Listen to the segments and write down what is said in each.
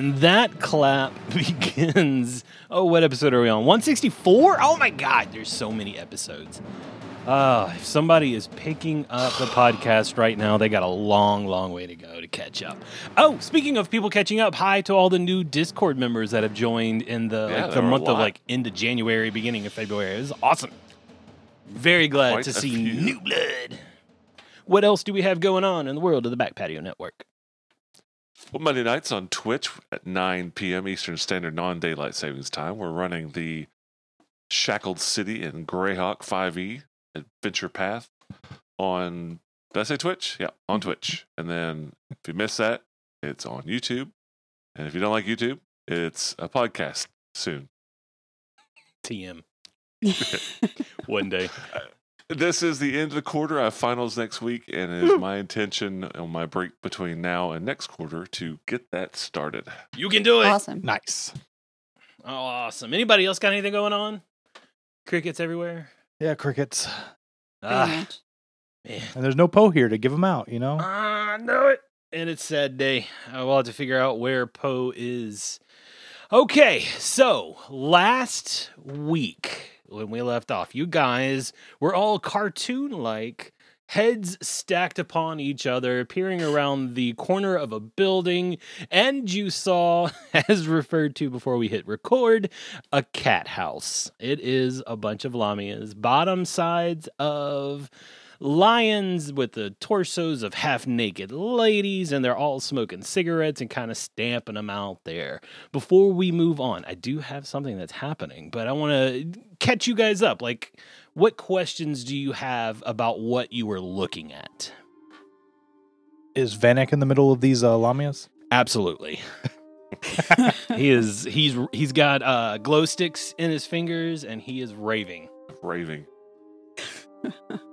And that clap begins. Oh, what episode are we on? 164? Oh my God, there's so many episodes. Uh, if somebody is picking up the podcast right now, they got a long, long way to go to catch up. Oh, speaking of people catching up, hi to all the new Discord members that have joined in the Yeah, like the month of like like into January, beginning of February. It was awesome. Very glad Quite to see few. new blood. What else do we have going on in the world of the Back Patio Network? Well, Monday nights on Twitch at 9 p.m. Eastern Standard Non Daylight Savings Time, we're running the Shackled City and Greyhawk 5e Adventure Path on, did I say Twitch? Yeah, on mm-hmm. Twitch. And then if you miss that, it's on YouTube. And if you don't like YouTube, it's a podcast soon. TM. One day. This is the end of the quarter. I have finals next week, and it is my intention on my break between now and next quarter to get that started. You can do it. awesome. Nice. Oh, awesome. Anybody else got anything going on? Crickets everywhere. Yeah, crickets. Ah, man. And there's no Poe here to give them out, you know? I know it. And it's sad day. I will have to figure out where Poe is. Okay, so last week when we left off, you guys were all cartoon like, heads stacked upon each other, appearing around the corner of a building, and you saw, as referred to before we hit record, a cat house. It is a bunch of lamias, bottom sides of lions with the torsos of half naked ladies, and they're all smoking cigarettes and kind of stamping them out there. Before we move on, I do have something that's happening, but I want to catch you guys up. Like, what questions do you have about what you were looking at? Is Vanek in the middle of these uh, lamias? Absolutely. he is he's he's got uh glow sticks in his fingers and he is raving. Raving.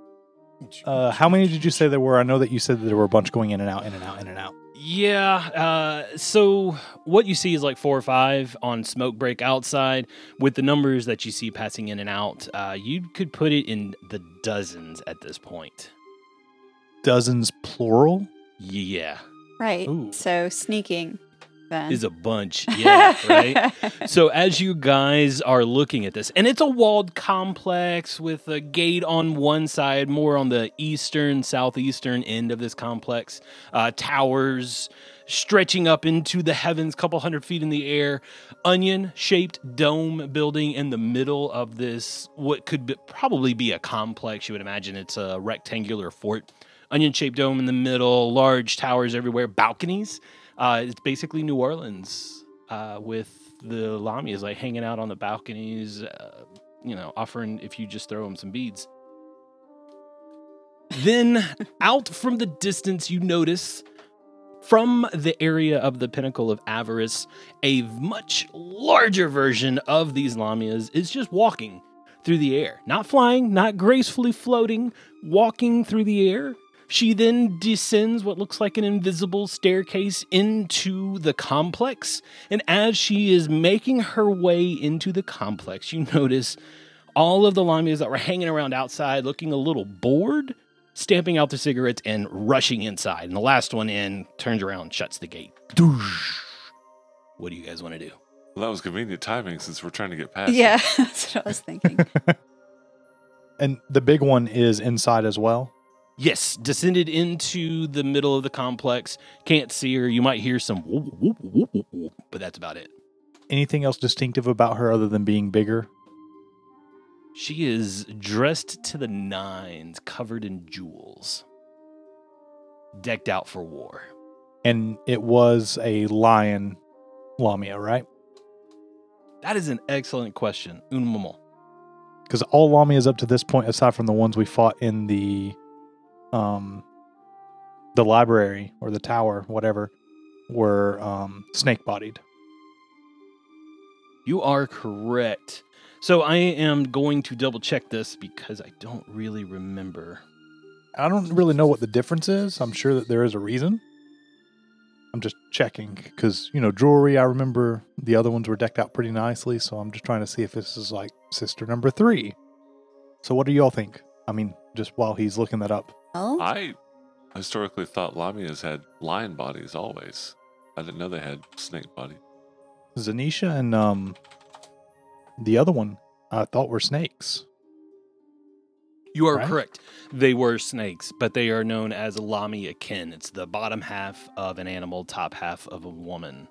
Uh, how many did you say there were? I know that you said that there were a bunch going in and out, in and out, in and out. Yeah. Uh, so what you see is like four or five on smoke break outside. With the numbers that you see passing in and out, uh, you could put it in the dozens at this point. Dozens plural? Yeah, Right. Ooh. So sneaking then. is a bunch. Yeah, right. So as you guys are looking at this, and it's a walled complex with a gate on one side, more on the eastern, southeastern end of this complex, uh, towers stretching up into the heavens, couple hundred feet in the air, onion-shaped dome building in the middle of this, what could be, probably be a complex. You would imagine it's a rectangular fort. Onion-shaped dome in the middle, large towers everywhere, balconies. Uh, it's basically New Orleans uh, with the Lamias like hanging out on the balconies, uh, you know, offering if you just throw them some beads. then out from the distance, you notice from the area of the pinnacle of avarice, a much larger version of these Lamias is just walking through the air, not flying, not gracefully floating, walking through the air. She then descends what looks like an invisible staircase into the complex. And as she is making her way into the complex, you notice all of the Lamias that were hanging around outside looking a little bored, stamping out their cigarettes and rushing inside. And the last one in turns around and shuts the gate. Doosh. What do you guys want to do? Well, that was convenient timing since we're trying to get past. it. yeah, that's what I was thinking. And the big one is inside as well. Yes, descended into the middle of the complex. Can't see her. You might hear some whoop, whoop, whoop, but that's about it. Anything else distinctive about her other than being bigger? She is dressed to the nines, covered in jewels, decked out for war. And it was a lion lamia, right? That is an excellent question. Un. Because all lamias up to this point, aside from the ones we fought in the um the library or the tower, whatever, were um snake bodied. You are correct. So I am going to double check this because I don't really remember. I don't really know what the difference is. I'm sure that there is a reason. I'm just checking because you know jewelry. I remember the other ones were decked out pretty nicely, so I'm just trying to see if this is like sister number three. So what do y'all think? I mean, just while he's looking that up, Oh, I historically thought Lamias had lion bodies always. I didn't know they had snake body. Zanisha and um, the other one I thought were snakes. You are Right? correct. They were snakes, but they are known as lamia kin. It's the bottom half of an animal, top half of a woman.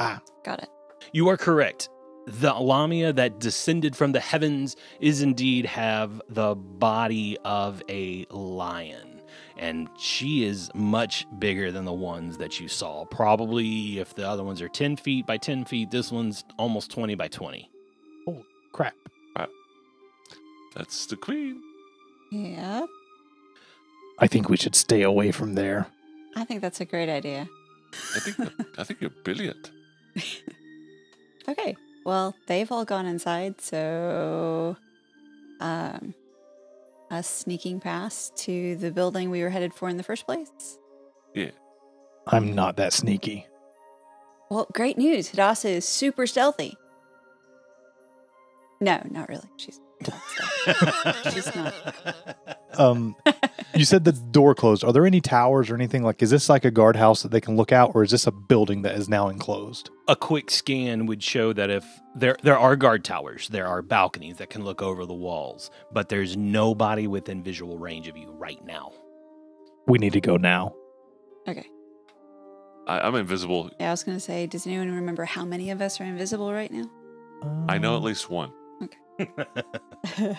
Ah, got it. You are correct. The lamia that descended from the heavens is indeed have the body of a lion. And she is much bigger than the ones that you saw. Probably if the other ones are 10 feet by 10 feet, this one's almost 20 by 20. Oh, Crap. That's the queen. Yeah. I think we should stay away from there. I think that's a great idea. I think I think you're brilliant. Okay. Well, they've all gone inside, so um us sneaking past to the building we were headed for in the first place. Yeah. I'm not that sneaky. Well, great news. Hadassah is super stealthy. No, not really. She's not stealthy. She's not. Um, you said the door closed. Are there any towers or anything like? Is this like a guardhouse that they can look out, or is this a building that is now enclosed? a quick scan would show that if there there are guard towers, there are balconies that can look over the walls, but there's nobody within visual range of you right now. We need to go now. Okay. I, I'm invisible. Yeah, I was going to say, does anyone remember how many of us are invisible right now? I know at Um, least one.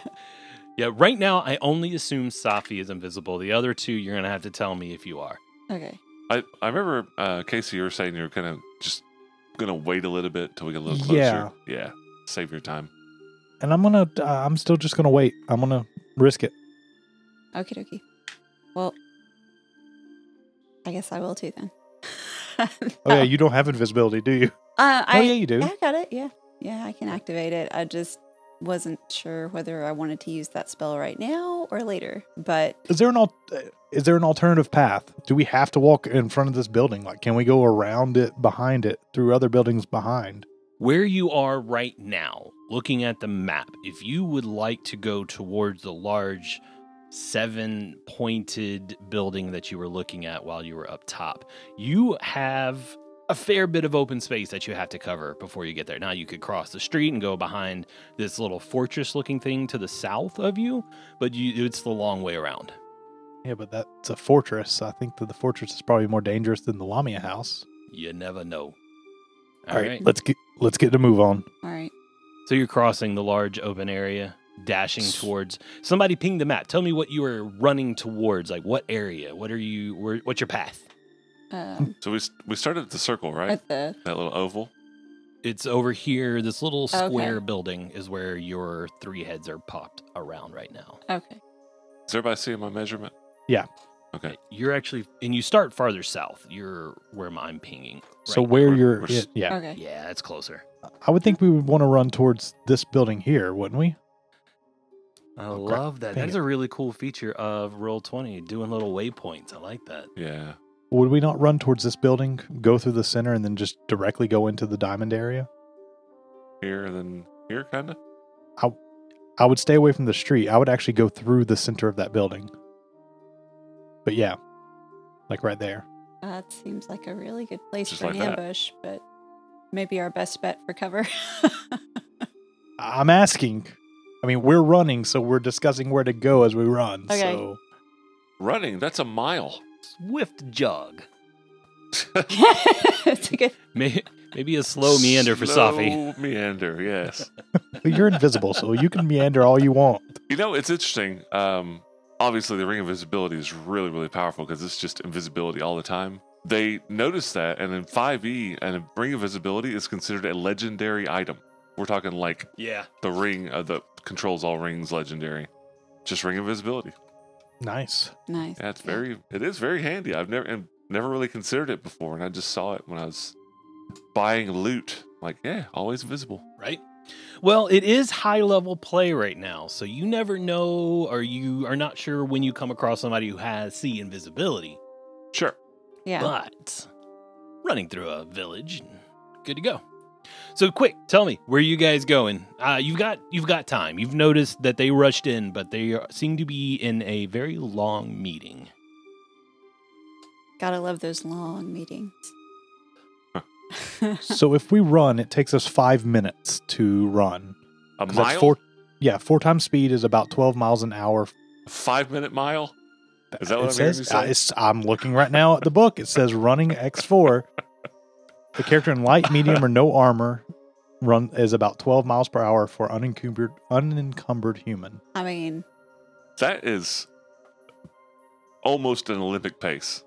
yeah, right now I only assume Safi is invisible. The other two you're gonna have to tell me if you are. okay. I, I remember uh, Casey, you were saying you're kind of just gonna wait a little bit till we get a little closer. Yeah. yeah. Save your time. And I'm gonna. Uh, I'm still just gonna wait. I'm gonna risk it. Okie dokie. Well, I guess I will too then. Oh yeah, you don't have invisibility, do you? Uh, I, oh yeah, you do. Yeah, I got it. Yeah. Yeah, I can activate it. I just wasn't sure whether I wanted to use that spell right now or later. But Is there an al- is there an alternative path? Do we have to walk in front of this building? Like, can we go around it, behind it, through other buildings behind? Where you are right now, looking at the map, if you would like to go towards the large seven pointed building that you were looking at while you were up top, you have a fair bit of open space that you have to cover before you get there. Now, you could cross the street and go behind this little fortress looking thing to the south of you, but you, it's the long way around. Yeah, but that's a fortress. I think that the fortress is probably more dangerous than the Lamia house. You never know. All right, let's get let's get to move on. all right. So you're crossing the large open area, dashing towards. Somebody ping the map. Tell me what you are running towards. Like what area? What are you? Where, what's your path? Um, So we we started at the circle, right? at the that little oval. It's over here. This little Okay. square building is where your three heads are popped around right now. okay. Is everybody seeing my measurement? Yeah. Okay. You're actually, and you start farther south. You're where I'm pinging. So where We're- you're, we're yeah, yeah, Okay. Yeah, it's closer. I would think we would want to run towards this building here, wouldn't we? I Oh, crap. love that. That's a really cool feature of Roll Twenty, doing little waypoints. I like that. Yeah. Would we not run towards this building, go through the center, and then just directly go into the diamond area? Here and then here, kind of. I I would stay away from the street. I would actually go through the center of that building. But yeah, like right there. That seems like a really good place Just for like an that. ambush, but maybe our best bet for cover. I'm asking. I mean, we're running, so we're discussing where to go as we run. Okay. So Running. That's a mile. Swift jog. it's a good. Maybe a slow meander for Safi. Meander. Yes. You're invisible, so you can meander all you want. You know, it's interesting. Um, obviously, the ring of invisibility is really, really powerful because it's just invisibility all the time. They noticed that, and in 5e, and a ring of invisibility is considered a legendary item. We're talking like Yeah. the ring uh, that controls all rings, legendary. Just ring of invisibility. Nice. Nice. Yeah, it's very, it is very handy. I've never, and never really considered it before, and I just saw it when I was buying loot. Like, yeah, always visible. right? Well, it is high level play right now, so you never know, or you are not sure when you come across somebody who has see invisibility. Sure. Yeah. But running through a village, good to go. So quick, tell me where you guys going? Uh, you've got you've got time. You've noticed that they rushed in, but they are, seem to be in a very long meeting. Gotta love those long meetings. so if we run, it takes us five minutes to run. A 'Cause mile? That's four. Yeah, four times speed is about twelve miles an hour. Five minute mile? Is that It what I'm says? you say? uh, I'm looking right now at the book. It says running X four. The character in light, medium, or no armor run is about twelve miles per hour for unencumbered unencumbered human. I mean, That is almost an Olympic pace.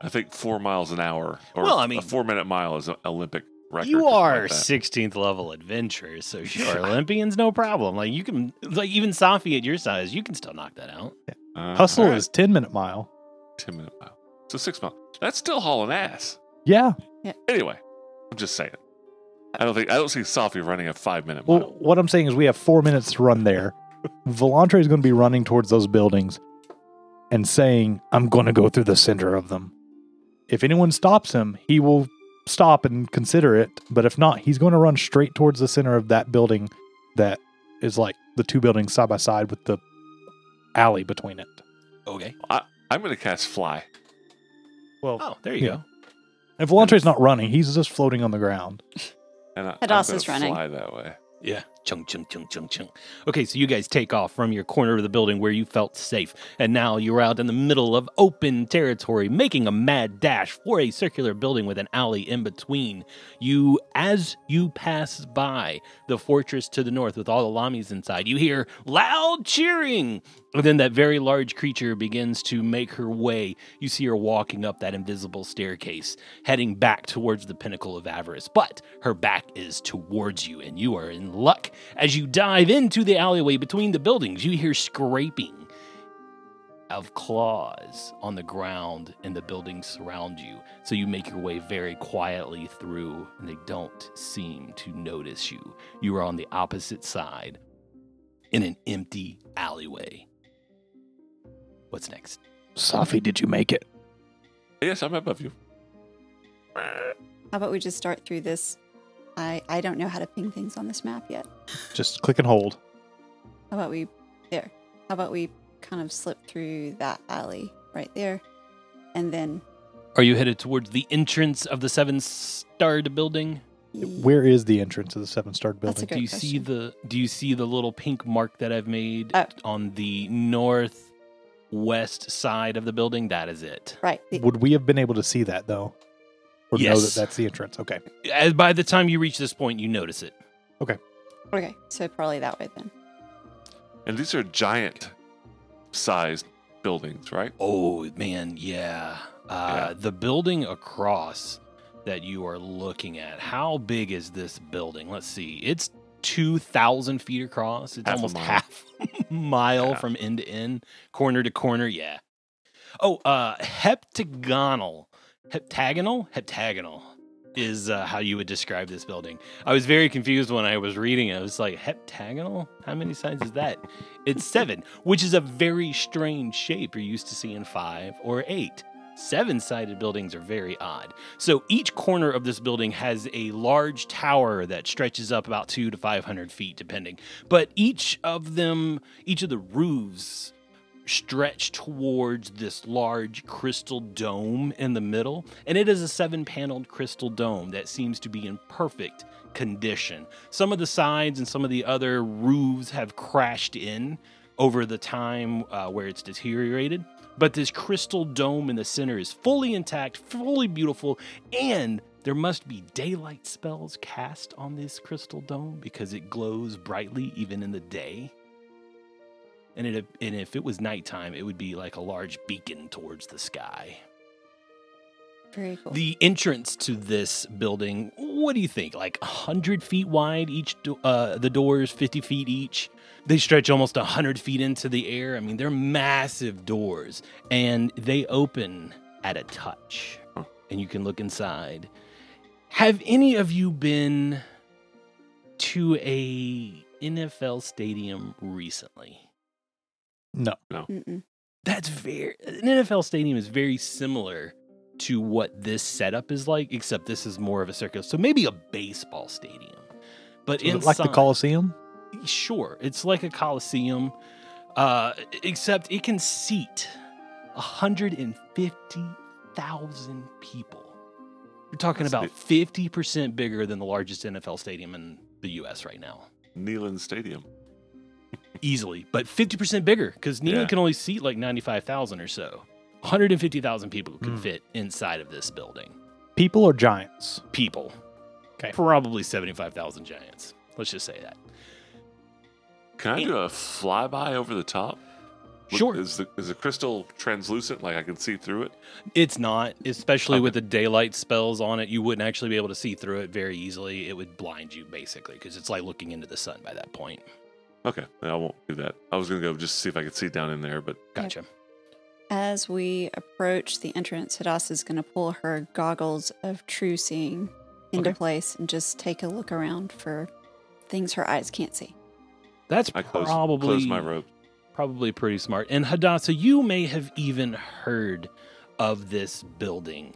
I think four miles an hour, or Well, I mean- a four minute mile is an Olympic record. You or something are like 16th level adventurers, so sure, Olympians, no problem. Like you can, like even Safi at your size, you can still knock that out. Uh, Hustle all right, is ten minute mile. ten minute mile, so six mile. That's still hauling ass. Yeah. Anyway, I'm just saying. I don't think I don't see Safi running a five minute mile. Well, what I'm saying is we have four minutes to run there. Volantre is going to be running towards those buildings and saying, I'm going to go through the center of them. If anyone stops him, he will stop and consider it. But if not, he's going to run straight towards the center of that building that is like the two buildings side by side with the alley between it. Okay. I'm going to cast fly. Well, Oh, there you Yeah. go. And Volantre's not running, he's just floating on the ground. And I, Hadas I'm is running. Fly that way. Yeah. Chung, chung, chung, chung, chung. Okay, so you guys take off from your corner of the building where you felt safe, and now you're out in the middle of open territory, making a mad dash for a circular building with an alley in between. You, as you pass by the fortress to the north with all the Lamis inside, you hear loud cheering. And then that very large creature begins to make her way. You see her walking up that invisible staircase, heading back towards the pinnacle of avarice. But her back is towards you, and you are in luck. As you dive into the alleyway between the buildings, you hear scraping of claws on the ground, and the buildings surround you. So you make your way very quietly through, and they don't seem to notice you. You are on the opposite side in an empty alleyway. What's next? Safi, did you make it? Yes, I'm above you. how about we just start through this? I I don't know how to ping things on this map yet. Just click and hold. How about we there? How about we kind of slip through that alley right there, and then Are you headed towards the entrance of the seven starred building? Where is the entrance of the seven star That's a building? good do you see question. the do you see the little pink mark that I've made Oh. on the northwest side of the building? That is it. right? the- Would we have been able to see that though? Or know Yes. that that's the entrance? Okay. As by the time you reach this point, you notice it. okay, Okay. so probably that way then. And these are giant sized buildings, right? Oh man, yeah. Uh, Yeah. The building across that you are looking at. How big is this building? Let's see. It's two thousand feet across. It's Half almost mile. half mile Yeah. from end to end, corner to corner. Yeah. Oh, uh, heptagonal, heptagonal, heptagonal is uh, how you would describe this building. I was very confused when I was reading it. I was like, heptagonal? How many sides is that? It's seven, which is a very strange shape you're used to seeing five or eight. Seven sided buildings are very odd. So each corner of this building has a large tower that stretches up about two to 500 feet, depending. But each of them, each of the roofs, stretch towards this large crystal dome in the middle. And it is a seven paneled crystal dome that seems to be in perfect condition. Some of the sides and some of the other roofs have crashed in over the time uh, where it's deteriorated. But this crystal dome in the center is fully intact, fully beautiful, and there must be daylight spells cast on this crystal dome because it glows brightly even in the day. And, it, and if it was nighttime, it would be like a large beacon towards the sky. Very cool. The entrance to this building, what do you think? Like 100 feet wide, each do- uh, the doors 50 feet each. They stretch almost 100 feet into the air. I mean, they're massive doors and they open at a touch. Huh. And you can look inside. Have any of you been to a NFL stadium recently? No. Mm-mm. That's very an NFL stadium is very similar to what this setup is like, except this is more of a circle. So maybe a baseball stadium. But Is it inside, like the Coliseum? Sure, it's like a coliseum, uh, except it can seat 150,000 people. You're talking That's about 50% bigger than the largest NFL stadium in the US right now. Neyland Stadium. Easily, but 50% bigger because Neyland Yeah. can only seat like 95,000 or so. 150,000 people can Hmm. fit inside of this building. People or giants? People. Okay. Probably 75,000 giants. Let's just say that. Can I do a flyby over the top? Look, Sure. Is the is the crystal translucent? Like I can see through it? It's not, especially Okay. with the daylight spells on it. You wouldn't actually be able to see through it very easily. It would blind you basically because it's like looking into the sun by that point. Okay, I won't do that. I was gonna go just see if I could see down in there, but Gotcha. As we approach the entrance, Hadassah is going to pull her goggles of true seeing into Okay. place and just take a look around for things her eyes can't see. That's I close probably close my rope. probably pretty smart. And Hadassah, you may have even heard of this building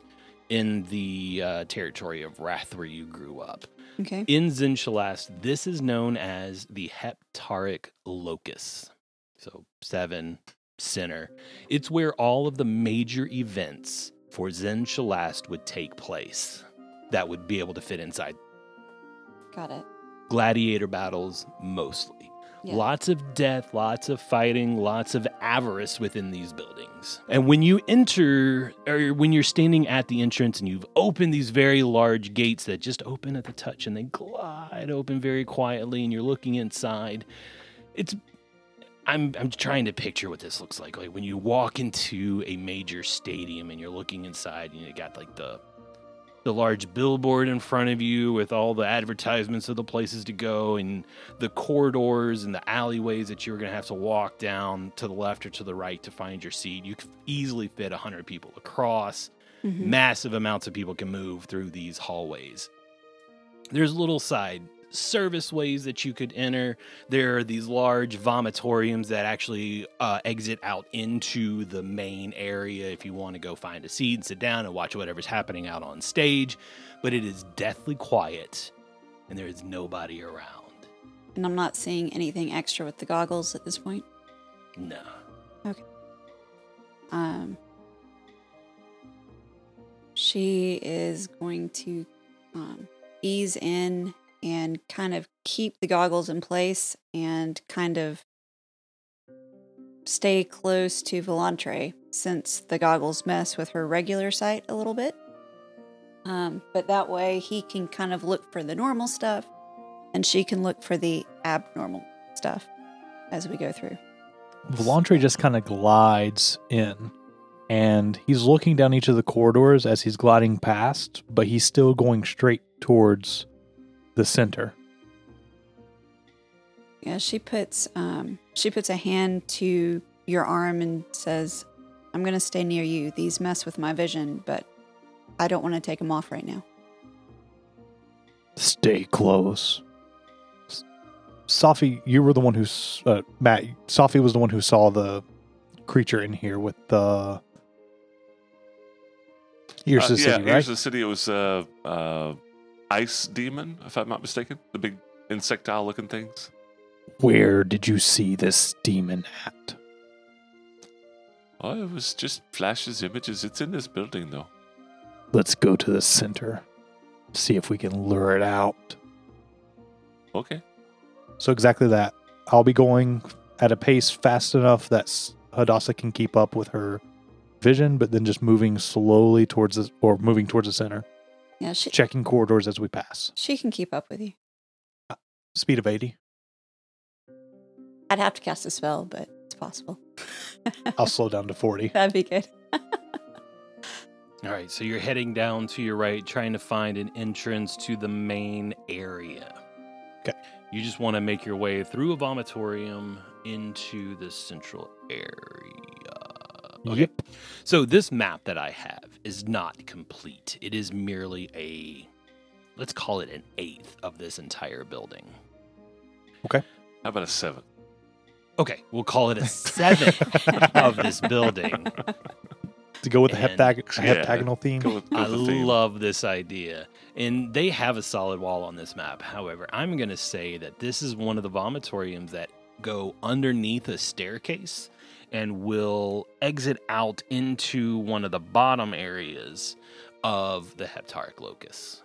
in the uh, territory of Wrath where you grew up. Okay. In Xin-Shalast, this is known as the Heptaric Locus. So seven center. It's where all of the major events for Xin-Shalast would take place that would be able to fit inside. Got it. Gladiator battles mostly. Yeah. Lots of death, lots of fighting, lots of avarice within these buildings. And when you enter, or when you're standing at the entrance and you've opened these very large gates that just open at the touch and they glide open very quietly, and you're looking inside, it's. I'm, I'm trying to picture what this looks like. Like when you walk into a major stadium and you're looking inside, and you got like the the large billboard in front of you with all the advertisements of the places to go and the corridors and the alleyways that you're going to have to walk down to the left or to the right to find your seat. You could easily fit 100 people across. Mhm. Massive amounts of people can move through these hallways. There's a little side service ways that you could enter. There are these large vomitoriums that actually uh, exit out into the main area if you want to go find a seat and sit down and watch whatever's happening out on stage. But it is deathly quiet and there is nobody around. And I'm not seeing anything extra with the goggles at this point. No. Okay. Um, she is going to um, ease in and kind of keep the goggles in place and kind of stay close to Volantre since the goggles mess with her regular sight a little bit. Um, but that way he can kind of look for the normal stuff and she can look for the abnormal stuff as we go through. Volantre just kind of glides in and he's looking down each of the corridors as he's gliding past, but he's still going straight towards the center. Yeah, she puts um she puts a hand to your arm and says, "I'm going to stay near you. These mess with my vision, but I don't want to take them off right now." Stay close. S- Safi, you were the one who, uh, Matt, Safi was the one who saw the creature in here with the Ears Uh, to the yeah, City, right? Ears of the City. It was uh, uh, ice demon, if I'm not mistaken. The big insectile looking things. Where did you see this demon at? Oh, it was just flashes, images. It's in this building though. Let's go to the center. See if we can lure it out. Okay. So exactly that. I'll be going at a pace fast enough that S- Hadassah can keep up with her vision, but then just moving slowly towards the, or moving towards the center, Yeah, she checking corridors as we pass. she can keep up with you. Uh, speed of 80. I'd have to cast a spell, but it's possible. I'll slow down to 40. That'd be good. All right, so you're heading down to your right, trying to find an entrance to the main area. Okay. You just want to make your way through a vomitorium into the central area. Okay. Yep. So this map that I have is not complete. It is merely a, let's call it an eighth of this entire building. Okay. How about a seven? Okay, we'll call it a seventh of this building. To go with the And- heptag- Yeah. heptagonal theme. Go with, go I the theme. love this idea. And they have a solid wall on this map. However, I'm going to say that this is one of the vomitoriums that go underneath a staircase and will exit out into one of the bottom areas of the Heptaric locus.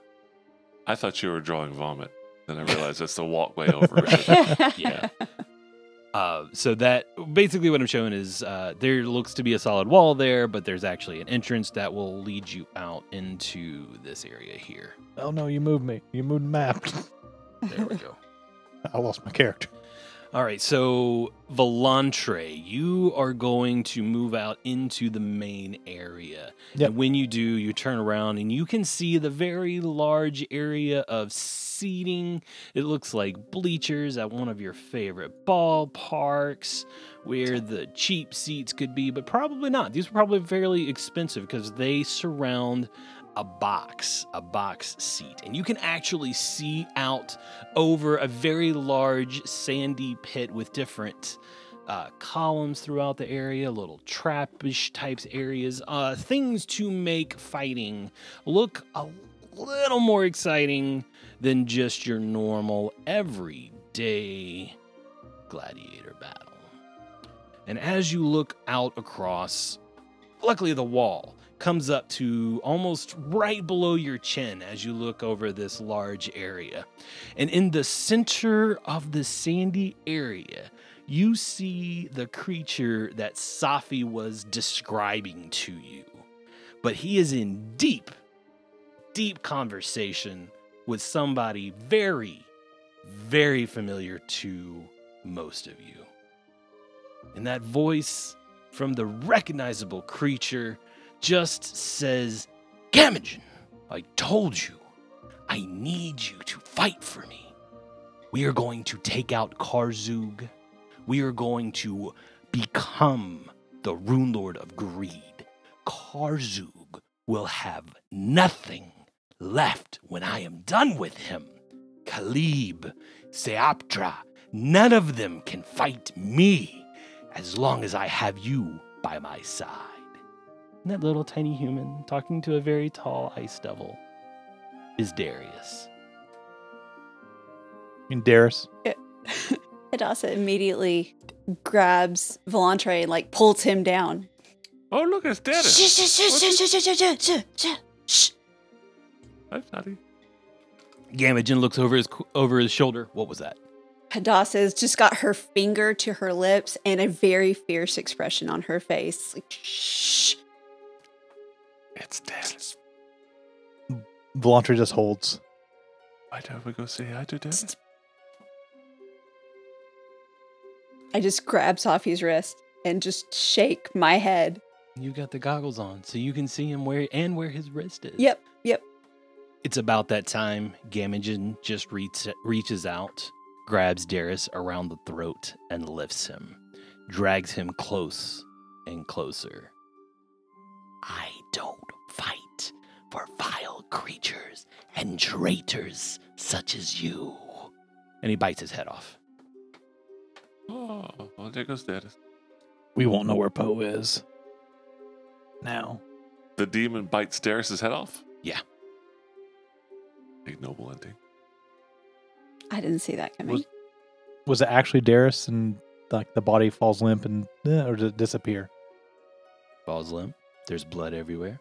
I thought you were drawing vomit. Then I realized that's the walkway over. Yeah. Uh, so that basically what I'm showing is uh, there looks to be a solid wall there, but there's actually an entrance that will lead you out into this area here. Oh no, you moved me. You moved the map. There we go. I lost my character. All right, so Volantre, you are going to move out into the main area. Yep. And when you do, you turn around and you can see the very large area of seating. It looks like bleachers at one of your favorite ballparks where the cheap seats could be, but probably not. These are probably fairly expensive because they surround a box, a box seat. And you can actually see out over a very large sandy pit with different uh, columns throughout the area, little trappish types areas, uh, things to make fighting look a little more exciting than just your normal everyday gladiator battle. And as you look out across, luckily the wall comes up to almost right below your chin as you look over this large area. And in the center of the sandy area, you see the creature that Safi was describing to you. But he is in deep, deep conversation with somebody very, very familiar to most of you. And that voice from the recognizable creature just says, Gamagen, I told you, I need you to fight for me. We are going to take out Karzoug. We are going to become the Rune Lord of Greed. Karzoug will have nothing left when I am done with him. Kalib, Seaptra, none of them can fight me as long as I have you by my side. That little tiny human talking to a very tall ice devil is Darius. And Darius. Hadassah immediately grabs Volantre and like pulls him down. Oh, look, it's Darius. Shh, shh, shh, shh, shh, shh, shh, I'm sorry. Gamagin looks over his over his shoulder. What was that? Hadassah's just got her finger to her lips and a very fierce expression on her face. Like, shh, it's Dennis. Volantre just holds. Why don't we go say hi to Dennis? I just grab Safi's wrist and just shake my head. You got the goggles on, so you can see him where and where his wrist is. Yep, yep. It's about that time. Gamagen just reach, reaches out, grabs Darius around the throat, and lifts him, drags him close and closer. I don't fight for vile creatures and traitors such as you. And he bites his head off. Oh, well, there goes Dennis. We won't know where Poe is. Now. The demon bites Darius' head off? Yeah. Ignoble ending. I didn't see that coming. Was, was it actually Darius and like the body falls limp and eh, or did it disappear? Falls limp. There's blood everywhere.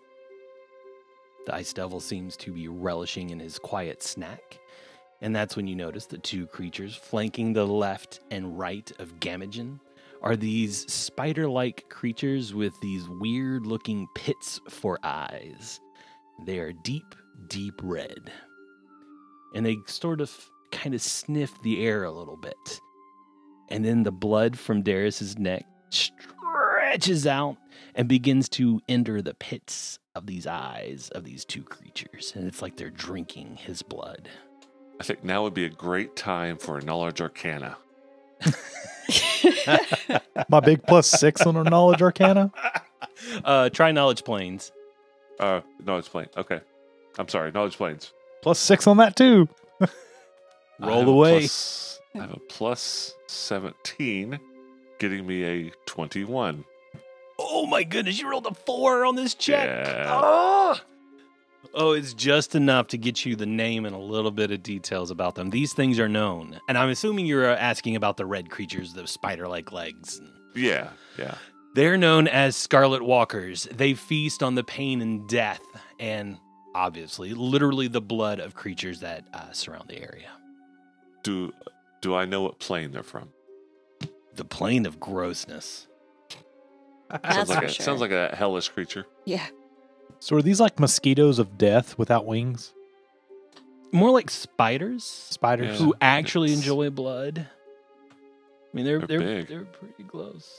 The ice devil seems to be relishing in his quiet snack. And that's when you notice the two creatures flanking the left and right of Gamagen are these spider like creatures with these weird looking pits for eyes. They are deep, deep red. And they sort of kind of sniff the air a little bit. And then the blood from Darius's neck stretches out and begins to enter the pits of these eyes of these two creatures. And it's like they're drinking his blood. I think now would be a great time for a knowledge arcana. My big plus six on our knowledge arcana. Uh, try knowledge planes. Uh, knowledge plane. Okay. I'm sorry, knowledge planes. Plus six on that too. Roll have a away. plus- I have a plus 17, getting me a 21. Oh my goodness, you rolled a four on this check. Yeah. Oh! Oh, it's just enough to get you the name and a little bit of details about them. These things are known. And I'm assuming you're uh, asking about the red creatures, the spider like legs. Yeah, yeah. They're known as Scarlet Walkers. They feast on the pain and death and obviously, literally the blood of creatures that uh, surround the area. Do do I know what plane they're from? The plane of grossness. That's sounds like a, sure. sounds like a hellish creature. Yeah. So are these like mosquitoes of death without wings? More like spiders Spiders? Yeah. who actually it's- enjoy blood. I mean, they're They're they're big. they're pretty close.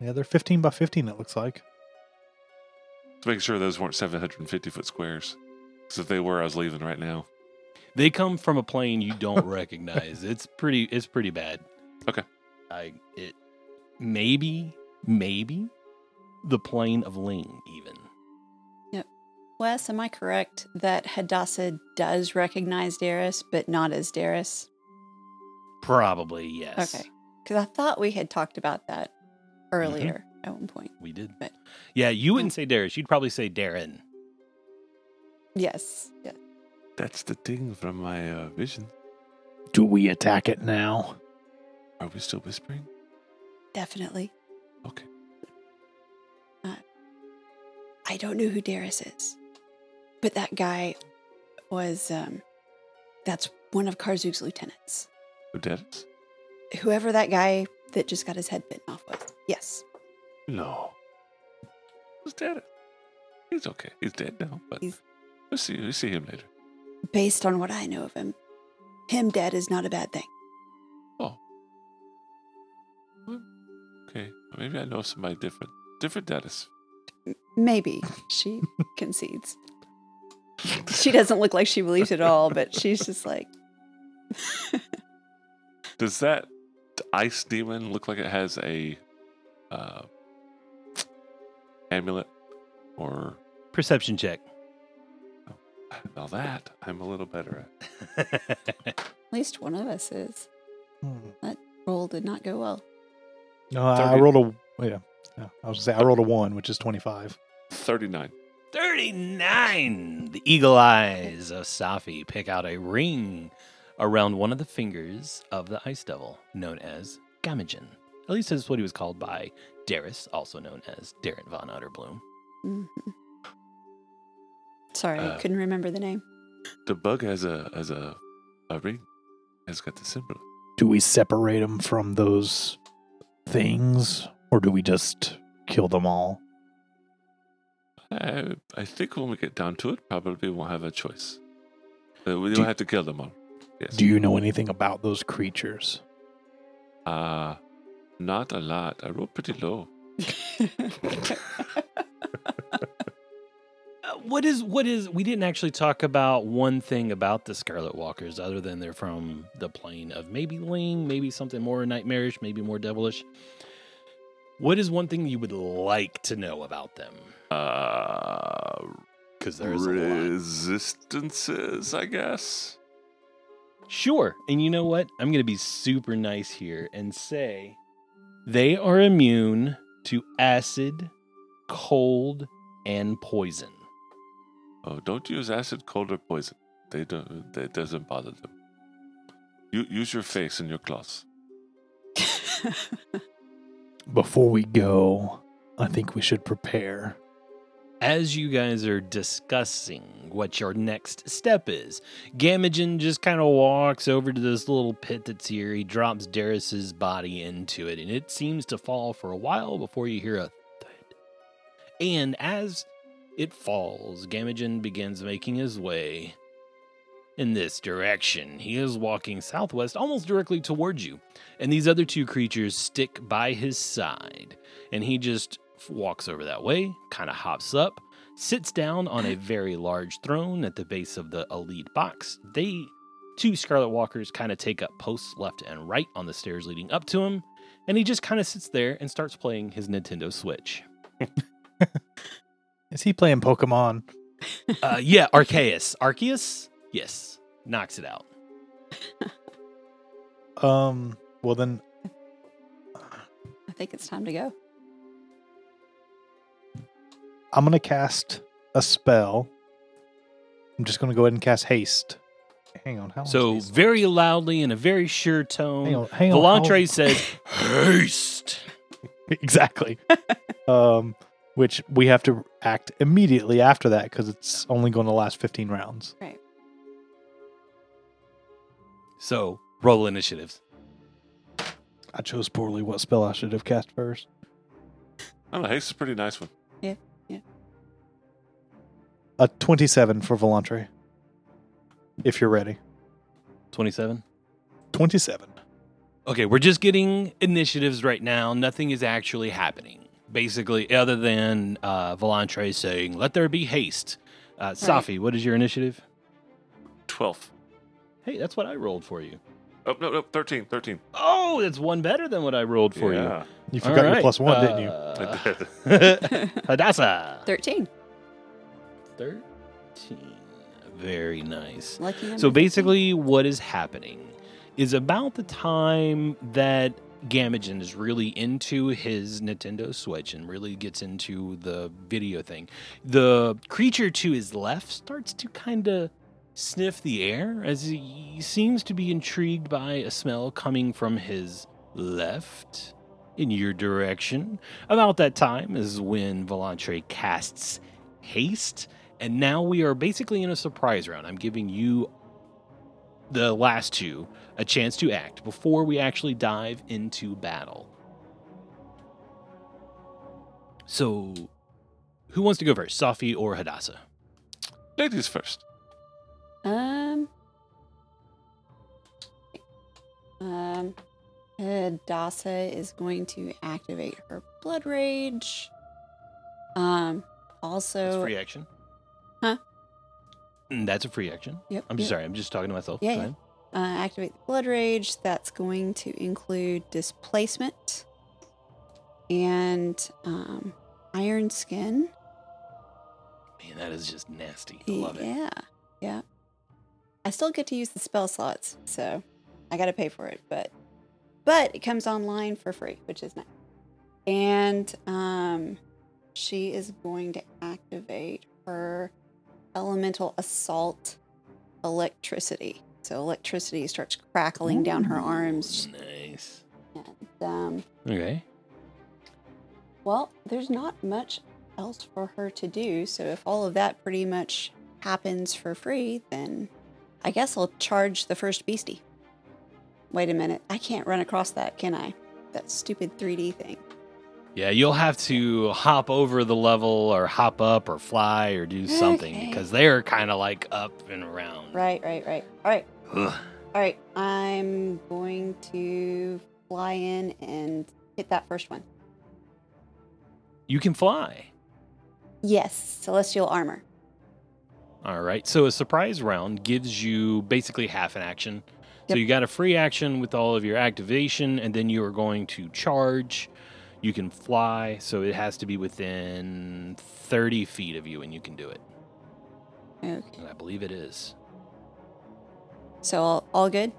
Yeah, they're 15 by 15, it looks like. To make sure those weren't 750 foot squares. Because if they were, I was leaving right now. They come from a plane you don't recognize. It's pretty. It's pretty bad. Okay. I it maybe maybe the plane of Leng even. Yep. Wes, am I correct that Hadassah does recognize Darius, but not as Darius? Probably yes. Okay. Because I thought we had talked about that earlier at one point. we did. But- Yeah, you wouldn't say Darius. You'd probably say Darren. Yes. yes. That's the thing from my uh, vision. Do we attack it now? Are we still whispering? Definitely. Okay. I don't know who Darius is, but that guy was, um, that's one of Karzoug's lieutenants. Us? Whoever that guy that just got his head bitten off was. Yes. No. Who's dead? He's okay. He's dead now, but He's- we'll see. We'll see him later. Based on what I know of him, him dead is not a bad thing. Oh. Okay. Maybe I know somebody different. Different Dennis. Maybe she concedes. She doesn't look like she believes it all, but she's just like, Does that ice demon look like it has a uh, amulet or Perception check. now that I'm a little better at? at least one of us is. Hmm. Roll did not go well. No, I, I rolled a. Yeah, yeah. I was gonna say I rolled a one, which is 25. Thirty-nine. 39. The eagle eyes of Safi pick out a ring around one of the fingers of the ice devil, known as Gamagen. At least that's what he was called by Darius, also known as Darren von Utterbloom. Mhm. Sorry, I Uh, couldn't remember the name. The bug has a has a a ring. Has got the symbol. Do we separate him from those things, or do we just kill them all? I, I think when we get down to it, probably we won't have a choice. Uh, we Do- don't have to kill them all. Yes. Do you know anything about those creatures? Uh, not a lot. I rolled pretty low. Uh, what is what is we didn't actually talk about one thing about the Scarlet Walkers other than they're from the plane of maybe Leng, maybe something more nightmarish, maybe more devilish. What is one thing you would like to know about them? Uh, Because there is a lot. resistances, I guess. Sure. And you know what? I'm going to be super nice here and say they are immune to acid, cold, and poison. Oh, don't use acid, cold, or poison. They don't. That doesn't bother them. You use your face and your claws. Before we go, I think we should prepare. As you guys are discussing what your next step is, Gamagen just kind of walks over to this little pit that's here. He drops Darius's body into it, and it seems to fall for a while before you hear a thud. And as it falls, Gamagen begins making his way in this direction. He is walking southwest, almost directly towards you. And these other two creatures stick by his side. And he just walks over that way, kind of hops up, sits down on a very large throne at the base of the elite box. They, two Scarlet Walkers, kind of take up posts left and right on the stairs leading up to him. And he just kind of sits there and starts playing his Nintendo Switch. Is he playing Pokemon? Uh, yeah, Arceus. Arceus? Yes. Knocks it out. Um. Well, then I think it's time to go. I'm gonna cast a spell. I'm just gonna go ahead and cast haste. Hang on. How So, is haste? very loudly in a very sure Hang tone, on. Hang on. how- Volantre says, Haste. exactly. um, which we have to act immediately after that because it's only going to last 15 rounds. Right. So roll initiatives. I chose poorly what spell I should have cast first. I don't know. Haste is a pretty nice one. Yeah. Yeah. A 27 for Volantre. If you're ready. 27. 27. Okay, we're just getting initiatives right now. Nothing is actually happening. Basically, other than uh, Volantre saying, let there be haste. Uh, Safi, what is your initiative? 12. Hey, that's what I rolled for you. Oh, no, no, 13. 13. Oh, that's one better than what I rolled for yeah. You you. forgot All your right, plus one, didn't you? uh, I did. Hadassah. 13. 13. Very nice. Lucky number So 13. basically, what is happening is about the time that Gamagen is really into his Nintendo Switch and really gets into the video thing. The creature to his left starts to kind of sniff the air as he seems to be intrigued by a smell coming from his left in your direction. About that time is when Volantre casts haste. And now we are basically in a surprise round. I'm giving you the last two a chance to act before we actually dive into battle. So, who wants to go first, Safi or Hadassah? Ladies first. Um. Um. Hadassah is going to activate her blood rage. Um. Also. That's Also. free action. Huh? Mm, That's a free action. Yep. I'm yep. sorry. I'm just talking to myself. Yeah, Go yeah. Uh, activate the blood rage. That's going to include displacement and um, iron skin. Man, that is just nasty. I love it. yeah, yeah. I still get to use the spell slots, so I got to pay for it, but but it comes online for free, which is nice. And um, she is going to activate her elemental assault electricity. So electricity starts crackling down her arms. Nice. And, um, Okay. well, there's not much else for her to do. So if all of that pretty much happens for free, then I guess I'll charge the first beastie. Wait a minute. I can't run across that, can I? That stupid 3D thing. Yeah, you'll have to hop over the level or hop up or fly or do something Okay. because they're kind of like up and around. Right, right, right. All right. Ugh. All right. I'm going to fly in and hit that first one. You can fly. Yes, celestial armor. All right. So a surprise round gives you basically half an action. So you got a free action with all of your activation, and then you are going to charge. You can fly, so it has to be within 30 feet of you, and you can do it. Okay. And I believe it is. So all, all good?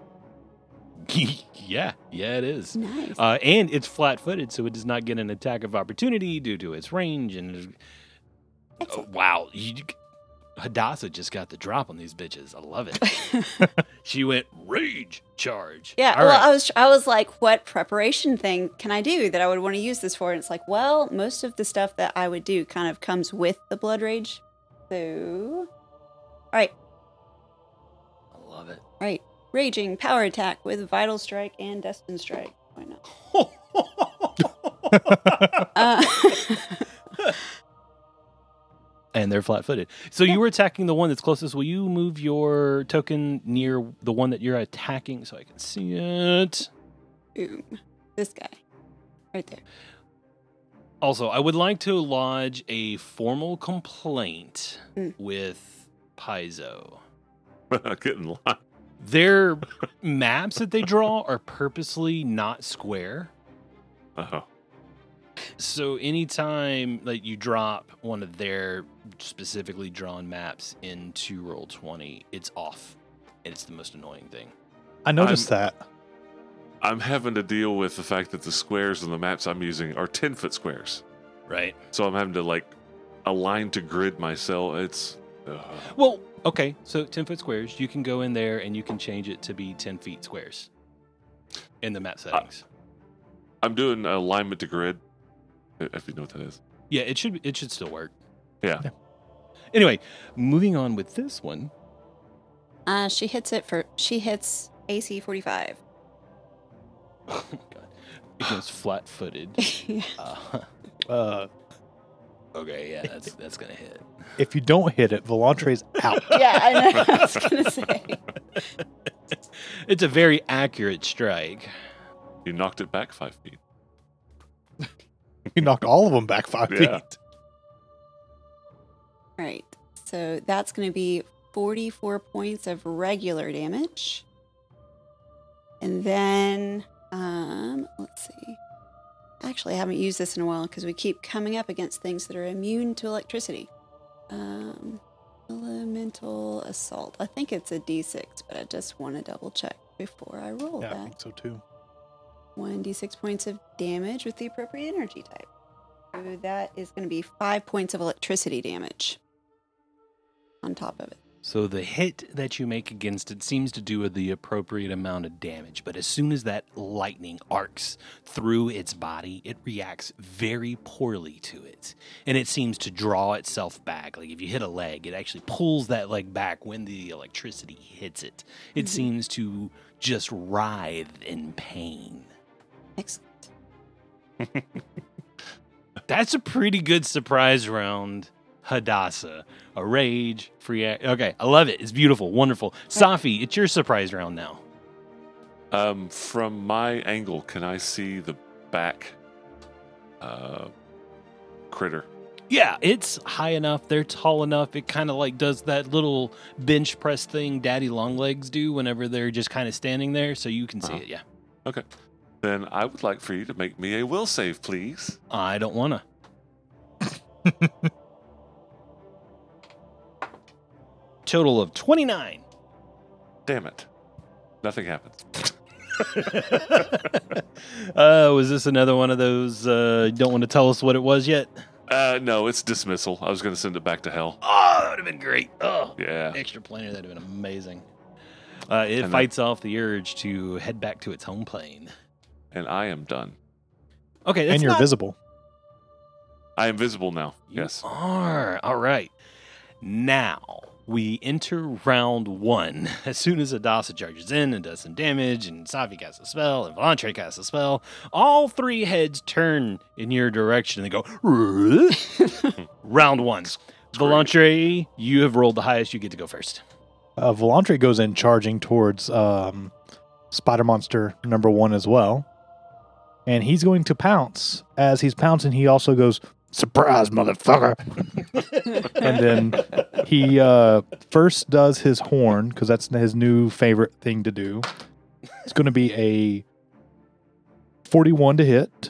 yeah, yeah, it is. Nice. Uh, and it's flat footed, so it does not get an attack of opportunity due to its range. And oh, wow, you, Hadassah just got the drop on these bitches. I love it. she went rage charge. Yeah, All well, right. I was I was like, what preparation thing can I do that I would want to use this for? And it's like, well, most of the stuff that I would do kind of comes with the blood rage. So, all right, right, raging power attack with vital strike and destined strike. Why not? Uh, and they're flat footed. So you were attacking the one that's closest. Will you move your token near the one that you're attacking so I can see it? boom, this guy, right there. Also, I would like to lodge a formal complaint Mm. with Paizo. Get in line. Their maps that they draw are purposely not square. Uh-huh. So anytime like you drop one of their specifically drawn maps into Roll20, it's off. And it's the most annoying thing. I noticed that. I'm having to deal with the fact that the squares on the maps I'm using are 10 foot squares. Right. So I'm having to like align to grid myself. It's. Uh, Well, okay. So 10 foot squares, you can go in there and you can change it to be 10 feet squares in the map settings. I'm doing alignment to grid, if you know what that is. Yeah, it should it should still work. Yeah. Yeah. Anyway, moving on with this one. Uh, she hits it for she hits AC 45. Oh my god. It goes flat footed. yeah. Uh, Uh, okay, yeah, that's that's gonna hit. if you don't hit it, Volantre's out. Yeah, I know. I was gonna say. It's a very accurate strike. You knocked it back five feet. you knocked all of them back five Yeah. feet. Right. So that's going to be 44 points of regular damage. And then, um, let's see. Actually, I haven't used this in a while because we keep coming up against things that are immune to electricity. Um, elemental assault. I think it's a d6, but I just want to double check before I roll Yeah, I that. think so too. 1d6 points of damage with the appropriate energy type. So that is going to be five points of electricity damage on top of it. So the hit that you make against it seems to do the appropriate amount of damage, but as soon as that lightning arcs through its body, it reacts very poorly to it. And it seems to draw itself back. Like if you hit a leg, it actually pulls that leg back when the electricity hits it. It Mhm. seems to just writhe in pain. Excellent. That's a pretty good surprise round. Hadassah, a rage, free. Act. Okay, I love it. It's beautiful, wonderful. Safi, it's your surprise round now. Um, from my angle, can I see the back uh, critter? Yeah, it's high enough. They're tall enough. It kind of like does that little bench press thing Daddy Longlegs do whenever they're just kind of standing there, so you can see Uh-huh. it. Yeah, Okay. Then I would like for you to make me a will save, please. I don't wanna. Total of twenty nine. Damn it. Nothing happens. uh, was this another one of those? Uh, don't want to tell us what it was yet. Uh, no, it's dismissal. I was going to send it back to hell. Oh, that would have been great. Oh, Yeah. extra planar. That'd have been amazing. Uh, it And fights off the urge to head back to its home plane. And I am done. Okay, that's and you're not- visible. I am visible now. You yes. are all right. Now we enter round one. As soon as Hadassah charges in and does some damage, and Safi casts a spell, and Volantre casts a spell, all three heads turn in your direction and they go. round one. Volantre, you have rolled the highest. You get to go first. Uh, Volantre goes in charging towards um, Spider Monster number one as well. And he's going to pounce. As he's pouncing, he also goes, Surprise, motherfucker. and then he uh, first does his horn, because that's his new favorite thing to do. It's going to be a 41 to hit.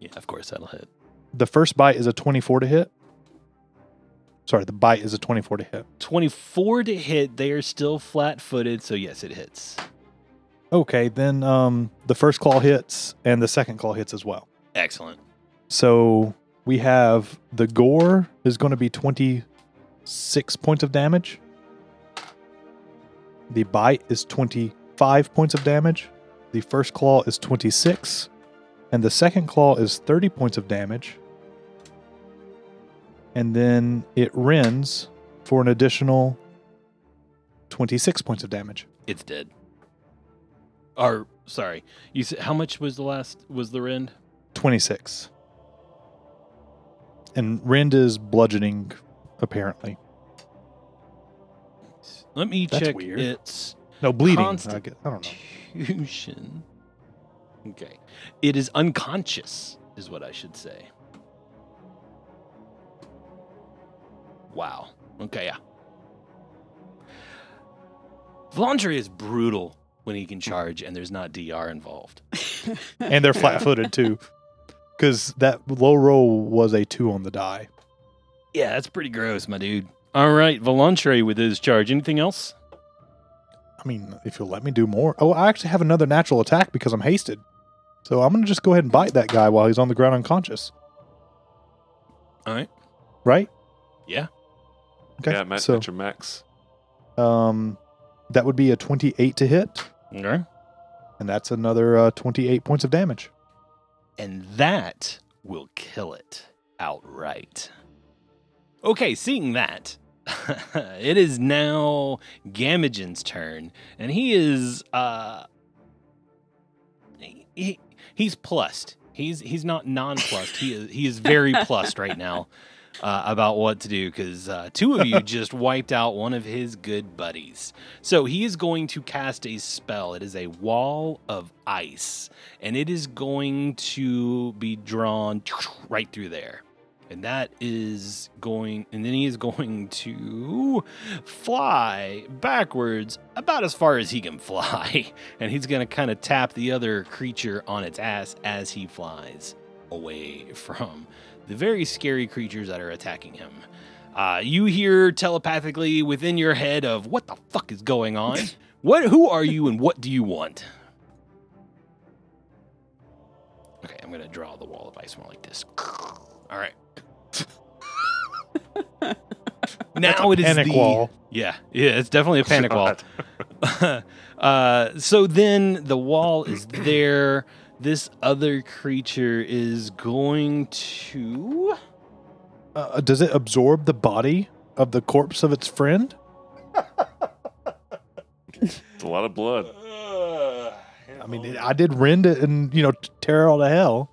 Yeah, of course that'll hit. The first bite is a 24 to hit. Sorry, the bite is a 24 to hit. 24 to hit. They are still flat footed, so yes, it hits. Okay, then um, the first claw hits and the second claw hits as well. Excellent. So we have the gore is going to be 26 points of damage. The bite is 25 points of damage. The first claw is 26. And the second claw is 30 points of damage. And then it rends for an additional 26 points of damage. It's dead. Or sorry, you said how much was the last was the rend? 26. And rend is bludgeoning, apparently. Let me That's check weird. its No, bleeding. I, get- I don't know. Okay. It is unconscious, is what I should say. Wow. Okay, yeah. Volantre is brutal when he can charge and there's not DR involved. and they're flat footed too. Because that low roll was a two on the die. Yeah, that's pretty gross, my dude. All right, Volantre with his charge. Anything else? I mean, if you'll let me do more. Oh, I actually have another natural attack because I'm hasted. So I'm going to just go ahead and bite that guy while he's on the ground unconscious. All right. Right? Yeah. Okay. Yeah, Matt, so that's your max. um, that would be a 28 to hit. Okay. And that's another uh, 28 points of damage. And that will kill it outright. Okay, seeing that, it is now Gamagen's turn, and he is uh he, he's plussed. He's he's not non-plussed. he is he is very plussed right now uh, about what to do because uh, two of you just wiped out one of his good buddies. So he is going to cast a spell. It is a wall of ice, and it is going to be drawn right through there. And that is going, and then he is going to fly backwards about as far as he can fly. And he's going to kind of tap the other creature on its ass as he flies away from the very scary creatures that are attacking him. Uh, you hear telepathically within your head of what the fuck is going on? what? Who are you, and what do you want? Okay, I'm gonna draw the wall of ice more like this. All right. now it is Panic the wall. yeah yeah it's definitely a panic wall. uh, so then the wall is there. This other creature is going to. Uh, does it absorb the body of the corpse of its friend? It's a lot of blood. I mean, I did rend it and you know tear it all to hell.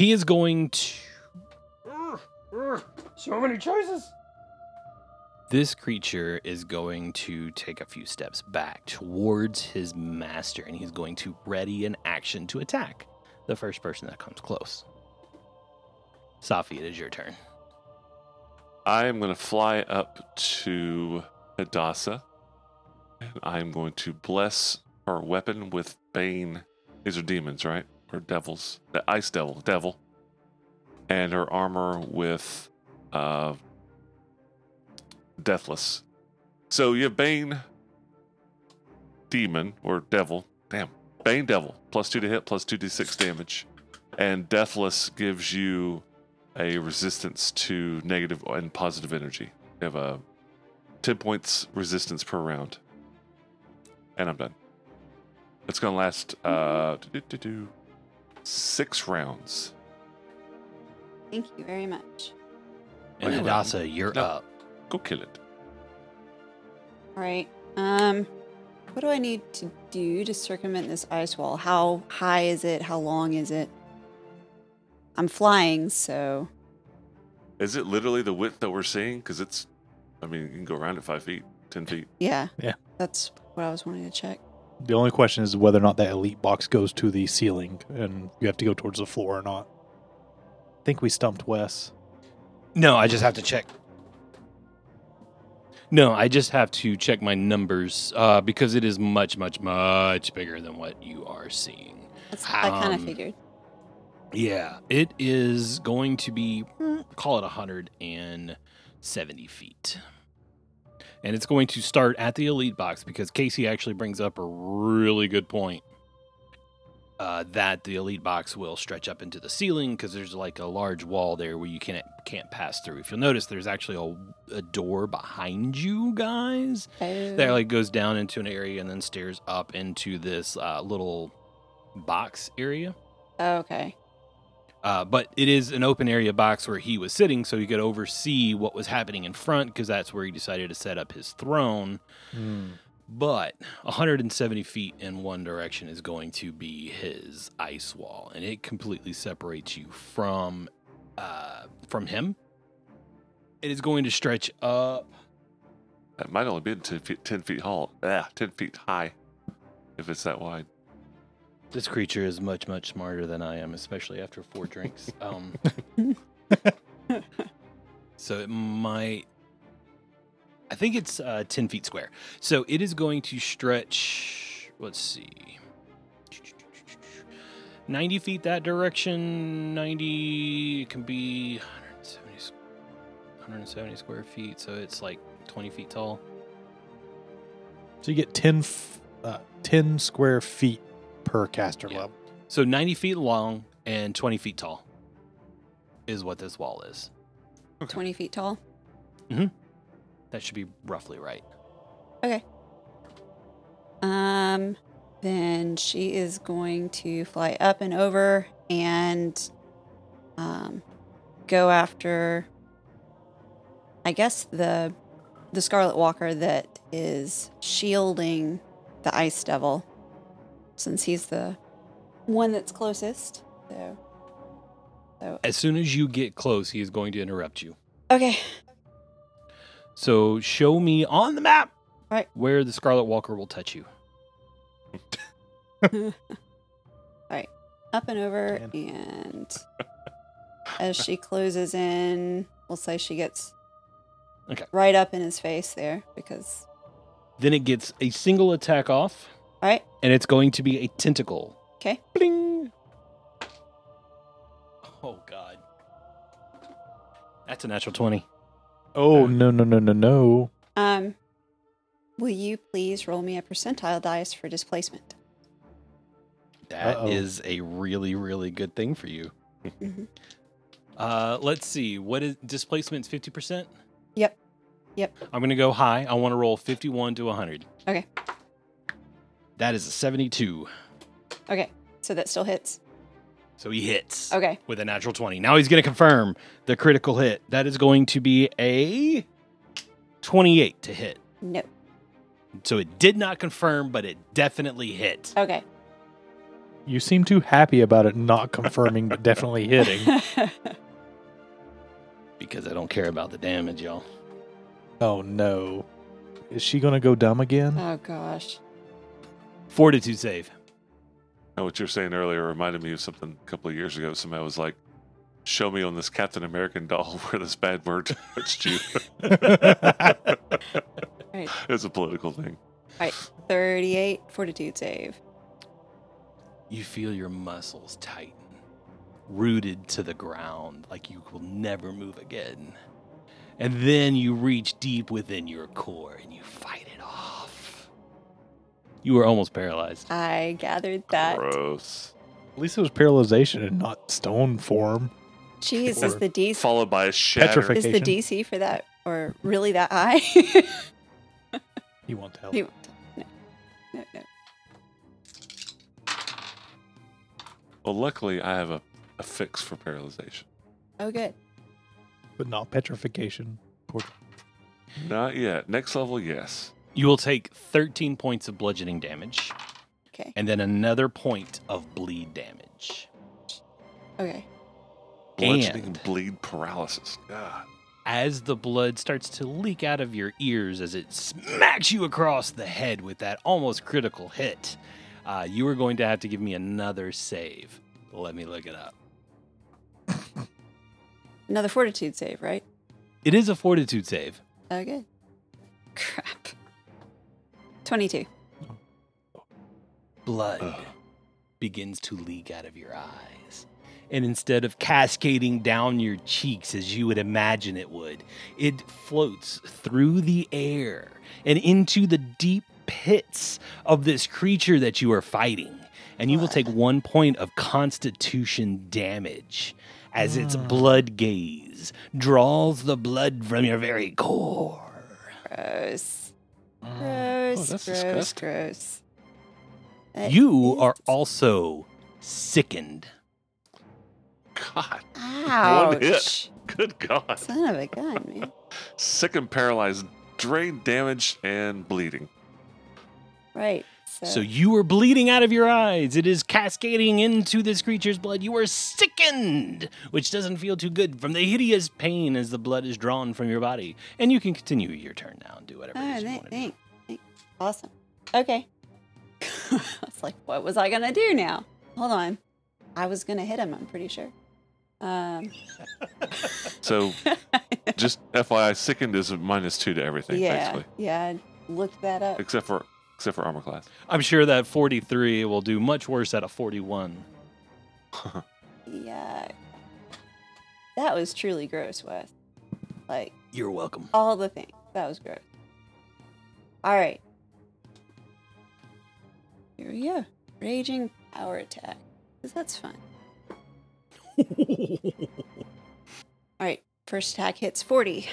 He is going to. So many choices. This creature is going to take a few steps back towards his master, and he's going to ready an action to attack the first person that comes close. Safi, it is your turn. I am going to fly up to Hadassah. And I'm going to bless her weapon with Bane. These are demons, right? Or devils. The ice devil, devil. And her armor with uh, Deathless. So you have Bane, demon, or devil. Damn. Bane, devil. Plus two to hit, plus two to six damage. And Deathless gives you a resistance to negative and positive energy. You have a 10 points resistance per round. And I'm done. It's to last uh, six rounds. Thank you very much. And Wait, wait. Hadassah, you're No. up. Go kill it. All right. Um, what do I need to do to circumvent this ice wall? How high is it? How long is it? I'm flying, so Is it literally the width that we're seeing? Because it's, I mean, you can go around it five feet, 10 feet. yeah. Yeah. That's what I was wanting to check. The only question is whether or not that elite box goes to the ceiling and you have to go towards the floor or not. I think we stumped Wes. No, I just have to check. No, I just have to check my numbers uh, because it is much, much, much bigger than what you are seeing. That's, I kind of Um, figured. Yeah, it is going to be, mm, call it 170 feet. And it's going to start at the elite box because Casey actually brings up a really good point. Uh, that the elite box will stretch up into the ceiling because there's like a large wall there where you can't can't pass through. If you'll notice, there's actually a, a door behind you guys Oh, that like goes down into an area and then stairs up into this uh, little box area. okay. Uh, but it is an open area box where he was sitting, so he could oversee what was happening in front because that's where he decided to set up his throne. But 170 feet in one direction is going to be his ice wall, and it completely separates you from uh, from him. It is going to stretch up. That might only be 10 feet, 10 feet tall. Ah, 10 feet high. If it's that wide. This creature is much much smarter than I am, especially after four drinks. Um, so it might. I think it's uh, 10 feet square. So it is going to stretch. Let's see. 90 feet that direction. 90 it can be 170, s- 170 square feet. So it's like 20 feet tall. So you get 10, f- uh, 10 square feet per caster Yeah. level. So 90 feet long and 20 feet tall is what this wall is. 20 feet tall. Hmm. That should be roughly right. Okay. Um, then she is going to fly up and over and um, go after, I guess the the Scarlet Walker that is shielding the Ice Devil, since he's the one that's closest. So, so As soon as you get close, he is going to interrupt you. okay, So show me on the map Right. where the Scarlet Walker will touch you. All right. Up and over, Man. and as she closes in, we'll say she gets Okay. right up in his face there because Then it gets a single attack off, all right, and it's going to be a tentacle. okay, Bling. Oh God. That's a natural twenty. Oh no no no no no! um, will you please roll me a percentile dice for displacement? That is Uh-oh. a really, really good thing for you. Mhm. Uh, let's see. What is displacement's fifty percent? Yep. Yep. I'm gonna go high. I want to roll fifty-one to hundred. Okay. That is a seventy-two. Okay, so that still hits. So he hits Okay, with a natural twenty. Now he's gonna confirm the critical hit. That is going to be a twenty-eight to hit. no, So it did not confirm, but it definitely hit. okay. You seem too happy about it not confirming, but definitely hitting. Because I don't care about the damage, y'all. Oh no! Is she gonna go dumb again? oh gosh. Fortitude save. Now, what you were saying earlier reminded me of something a couple of years ago. Somebody was like, "Show me on this Captain American doll where this bad word touched you." Right. It's a political thing. Thirty-eight fortitude save. You feel your muscles tighten, rooted to the ground like you will never move again. And then you reach deep within your core and you fight it off. You were almost paralyzed. I gathered that. Gross. At least it was paralyzation and not stone form. Jeez, Or is the DC Followed by a shatter. Is the DC for that or really that high? He won't tell. You- no, no, no. Well, luckily, I have a, a fix for paralyzation. Oh, good. but not petrification. Poor- Not yet. Next level, yes. You will take 13 points of bludgeoning damage Okay. and then another point of bleed damage. Okay. Bludgeoning And- bleed paralysis. God. as the blood starts to leak out of your ears as it smacks you across the head with that almost critical hit, uh, you are going to have to give me another save. Let me look it up. Another fortitude save, right? It is a fortitude save. Okay. Crap. 22. Blood Ugh. begins to leak out of your eyes. And instead of cascading down your cheeks as you would imagine it would, it floats through the air and into the deep pits of this creature that you are fighting. And you will take one point of constitution damage as its Mm. blood gaze draws the blood from your very core. Gross. Gross. Oh, gross. disgusting. Gross. That You is- are also sickened. God. Ouch. hit. Good God. Son of a gun, man. Sick and paralyzed, drain, damage, and bleeding. Right. So, So you are bleeding out of your eyes. It is cascading into this creature's blood. You are sickened, which doesn't feel too good from the hideous pain as the blood is drawn from your body. And you can continue your turn now and do whatever it Oh, is you thank, want to do. thank, thank. Awesome. Okay. I was like, what was I gonna do now? Hold on. I was gonna hit him. I'm pretty sure. Um, So, just FYI, sickened is a minus two to everything, yeah, basically, yeah. I looked that up. except for except for armor class. I'm sure that 43 will do much worse at a 41. Yeah. That was truly gross, Wes. Like You're welcome. all the things. That was gross. All right. Here we go. Raging power attack. Because that's fun. All right. First attack hits 40.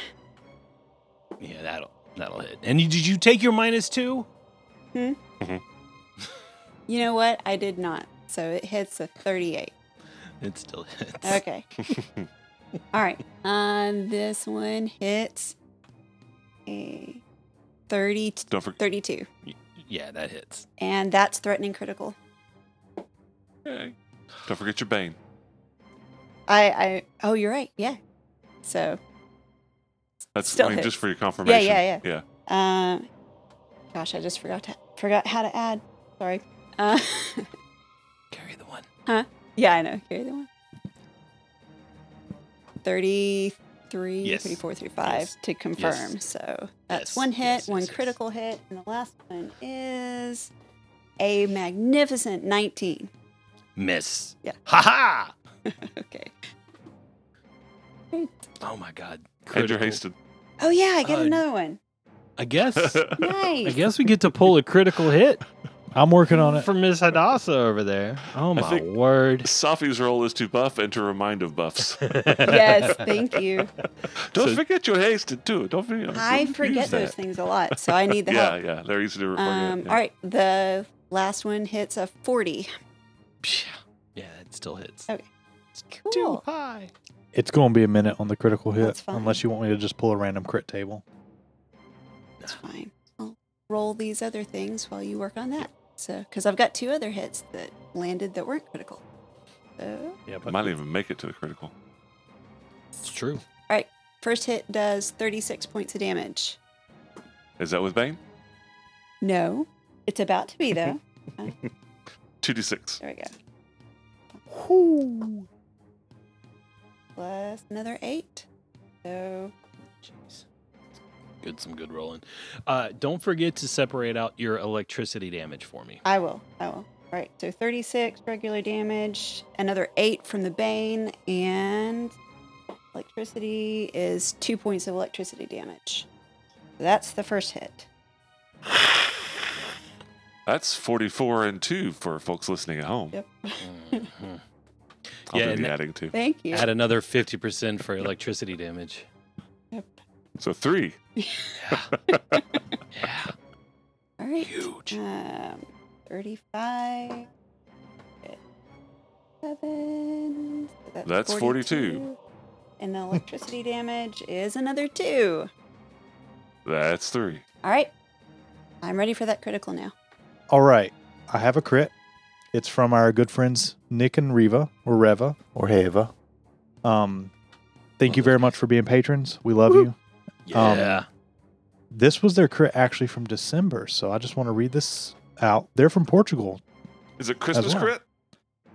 yeah, that'll that'll hit. And you, did you take your minus two? You know what? I did not. So it hits a 38. It still hits. Okay. All right. Um, this one hits a 30, Don't forget. 32. Yeah, that hits. And that's threatening critical. Okay. Don't forget your bane. I, I, oh, you're right. Yeah. So, That's Still I mean, hits. just for your confirmation. yeah, Yeah. um, gosh, I just forgot to, forgot how to add. Sorry. Uh, Carry the one. Huh? Yeah, I know. Carry the one. 33, Yes. 34, 35 Yes. to confirm. Yes. So that's Yes, one hit, yes, one yes, yes. critical hit, and the last one is a magnificent 19. Miss. Yeah. Ha ha! okay. Great. Oh my god. Andrew Critical. Hasted. Oh, yeah, I get Uh, another one. I guess. Nice. I guess we get to pull a critical hit I'm working on it. from Miss Hadassah over there. Oh my think- word. Safi's role is to buff and to remind of buffs. yes, thank you. Don't So- forget your hasted too. Don't forget. I don't forget use those that. things a lot, so I need the Yeah, help. yeah. They're easy to remember. Um, yeah. All right, the last one hits a 40. Yeah, it still hits. Okay. It's Cool. Too high. It's going to be a minute on the critical hit, That's fine. unless you want me to just pull a random crit table. That's fine. I'll roll these other things while you work on that. So, because I've got two other hits that landed that weren't critical. So, Yeah, I might even make it to the critical. It's true. all right. first hit does 36 points of damage. Is that with Bane? No, it's about to be though. Uh, two d six. there we go. Plus another eight. So, Jeez. Good, some good rolling. Uh, don't forget to separate out your electricity damage for me. I will. I will. All right. So 36 regular damage, another eight from the Bane, and electricity is two points of electricity damage. That's the first hit. That's forty four and two for folks listening at home. Yep. Mhm. I'll Yeah, do the adding too. Thank you. Add another 50% for electricity damage. So three. Yeah. All right. Huge. Um, 35. Seven. so That's 42. And the electricity damage is another two. That's three. All right. I'm ready for that critical now. All right. I have a crit. It's from our good friends Nick and Reva, or Reva. Or Heva. Um, thank you very much for being patrons. We love you. Um, Yeah. This was their crit actually from December, so I just want to read this out. They're from Portugal. Is it Christmas well. crit?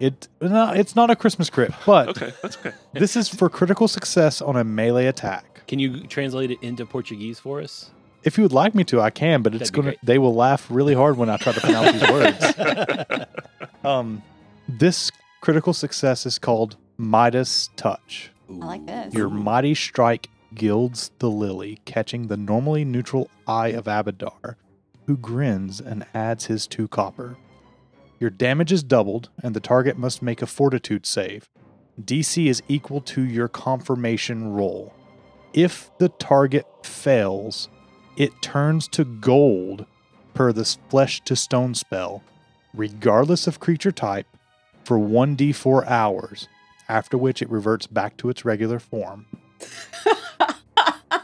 It no, it's not a Christmas crit, but Okay, that's okay. this is for critical success on a melee attack. Can you translate it into Portuguese for us? If you would like me to, I can, but it's That'd be gonna. great. They will laugh really hard when I try to pronounce these words. Um, this critical success is called Midas Touch. I like this. Your mighty strike gilds the lily, catching the normally neutral eye of Abadar, who grins and adds his two copper. Your damage is doubled, and the target must make a fortitude save. DC is equal to your confirmation roll. If the target fails, it turns to gold per the flesh to stone spell, regardless of creature type, for 1d4 hours, after which it reverts back to its regular form.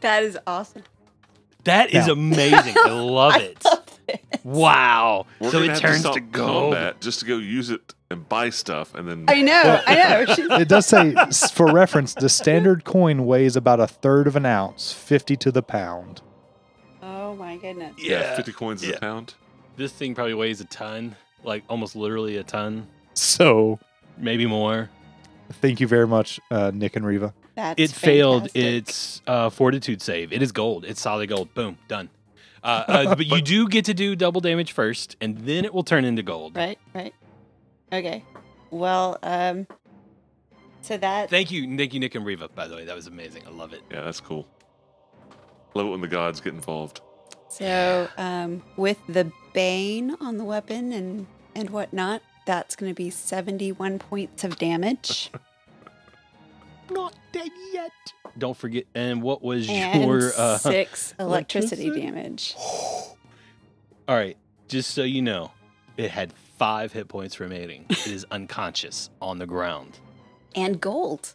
that is awesome. That is Now- amazing. I love it. Wow. We're so gonna it have turns to, to, stop gold. combat just to go use it and buy stuff, and then I know. I know. She's- It does say, s- for reference, the standard coin weighs about a third of an ounce, 50 to the pound. oh my goodness. yeah, Yeah. fifty coins is Yeah. a pound. This thing probably weighs a ton, like almost literally a ton, So, maybe more. Thank you very much, uh, Nick and Riva. That's it failed fantastic. its uh, fortitude save. It is gold. It's solid gold. Boom, done. Uh, uh, but you do get to do double damage first, and then it will turn into gold. Right, right. Okay. Well, um, so that Thank you, thank you, Nick and Reva. By the way, that was amazing. I love it. Yeah, that's cool. Love it when the gods get involved. so um, with the bane on the weapon and and whatnot, that's going to be seventy-one points of damage Not dead yet. Don't forget. And what was and your? Uh, six electricity electricity? damage. all right, just so you know, it had five hit points remaining. It is unconscious on the ground. And gold.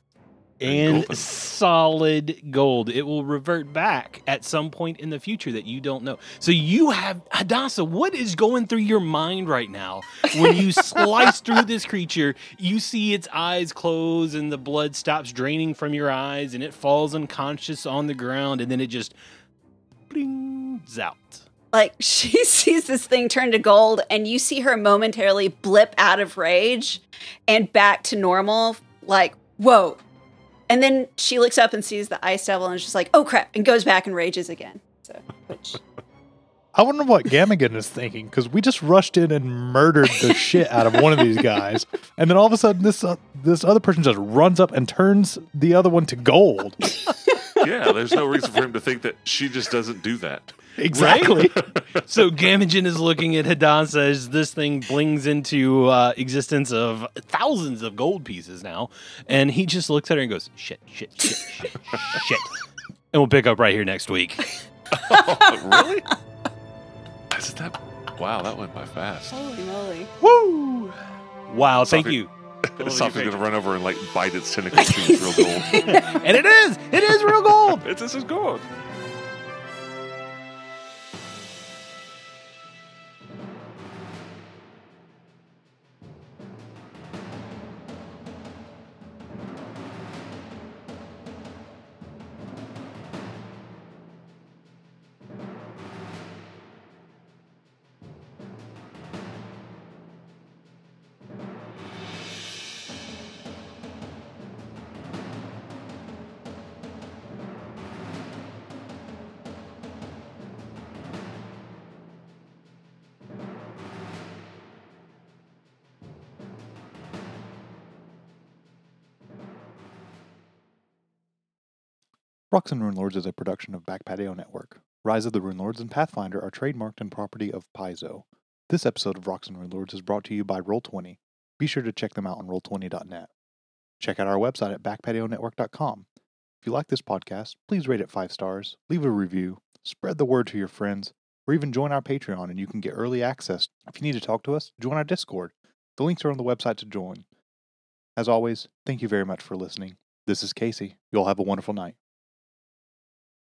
And golden. solid gold. It will revert back at some point in the future that you don't know. So you have Hadassah, what is going through your mind right now when you slice through this creature? You see its eyes close and the blood stops draining from your eyes and it falls unconscious on the ground and then it just blings out. Like she sees this thing turn to gold, and you see her momentarily blip out of rage and back to normal. Like, whoa. And then she looks up and sees the ice devil and is just like, oh crap, and goes back and rages again. So, which I wonder what Gamagen is thinking because we just rushed in and murdered the shit out of one of these guys, and then all of a sudden this uh, this other person just runs up and turns the other one to gold. Yeah, there's no reason for him to think that she just doesn't do that. Exactly. So Gamagen is looking at Hadassah as this thing blings into uh, existence of thousands of gold pieces now, and he just looks at her and goes, "Shit, shit, shit, shit, shit," and we'll pick up right here next week. really? Is that? Wow, that went by fast. holy moly. Woo! Wow, thank Sophie- you. Sophie's gonna run over and like bite its tentacles to its real gold. and it is, it is real gold. It's this is gold. Rocks and Rune Lords is a production of Back Patio Network. Rise of the Rune Lords and Pathfinder are trademarked and property of Paizo. This episode of Rocks and Rune Lords is brought to you by Roll20. Be sure to check them out on roll20.net. Check out our website at backpationetwork.com. If you like this podcast, please rate it five stars, leave a review, spread the word to your friends, or even join our Patreon and you can get early access. If you need to talk to us, join our Discord. The links are on the website to join. As always, thank you very much for listening. This is Casey. You'll have a wonderful night.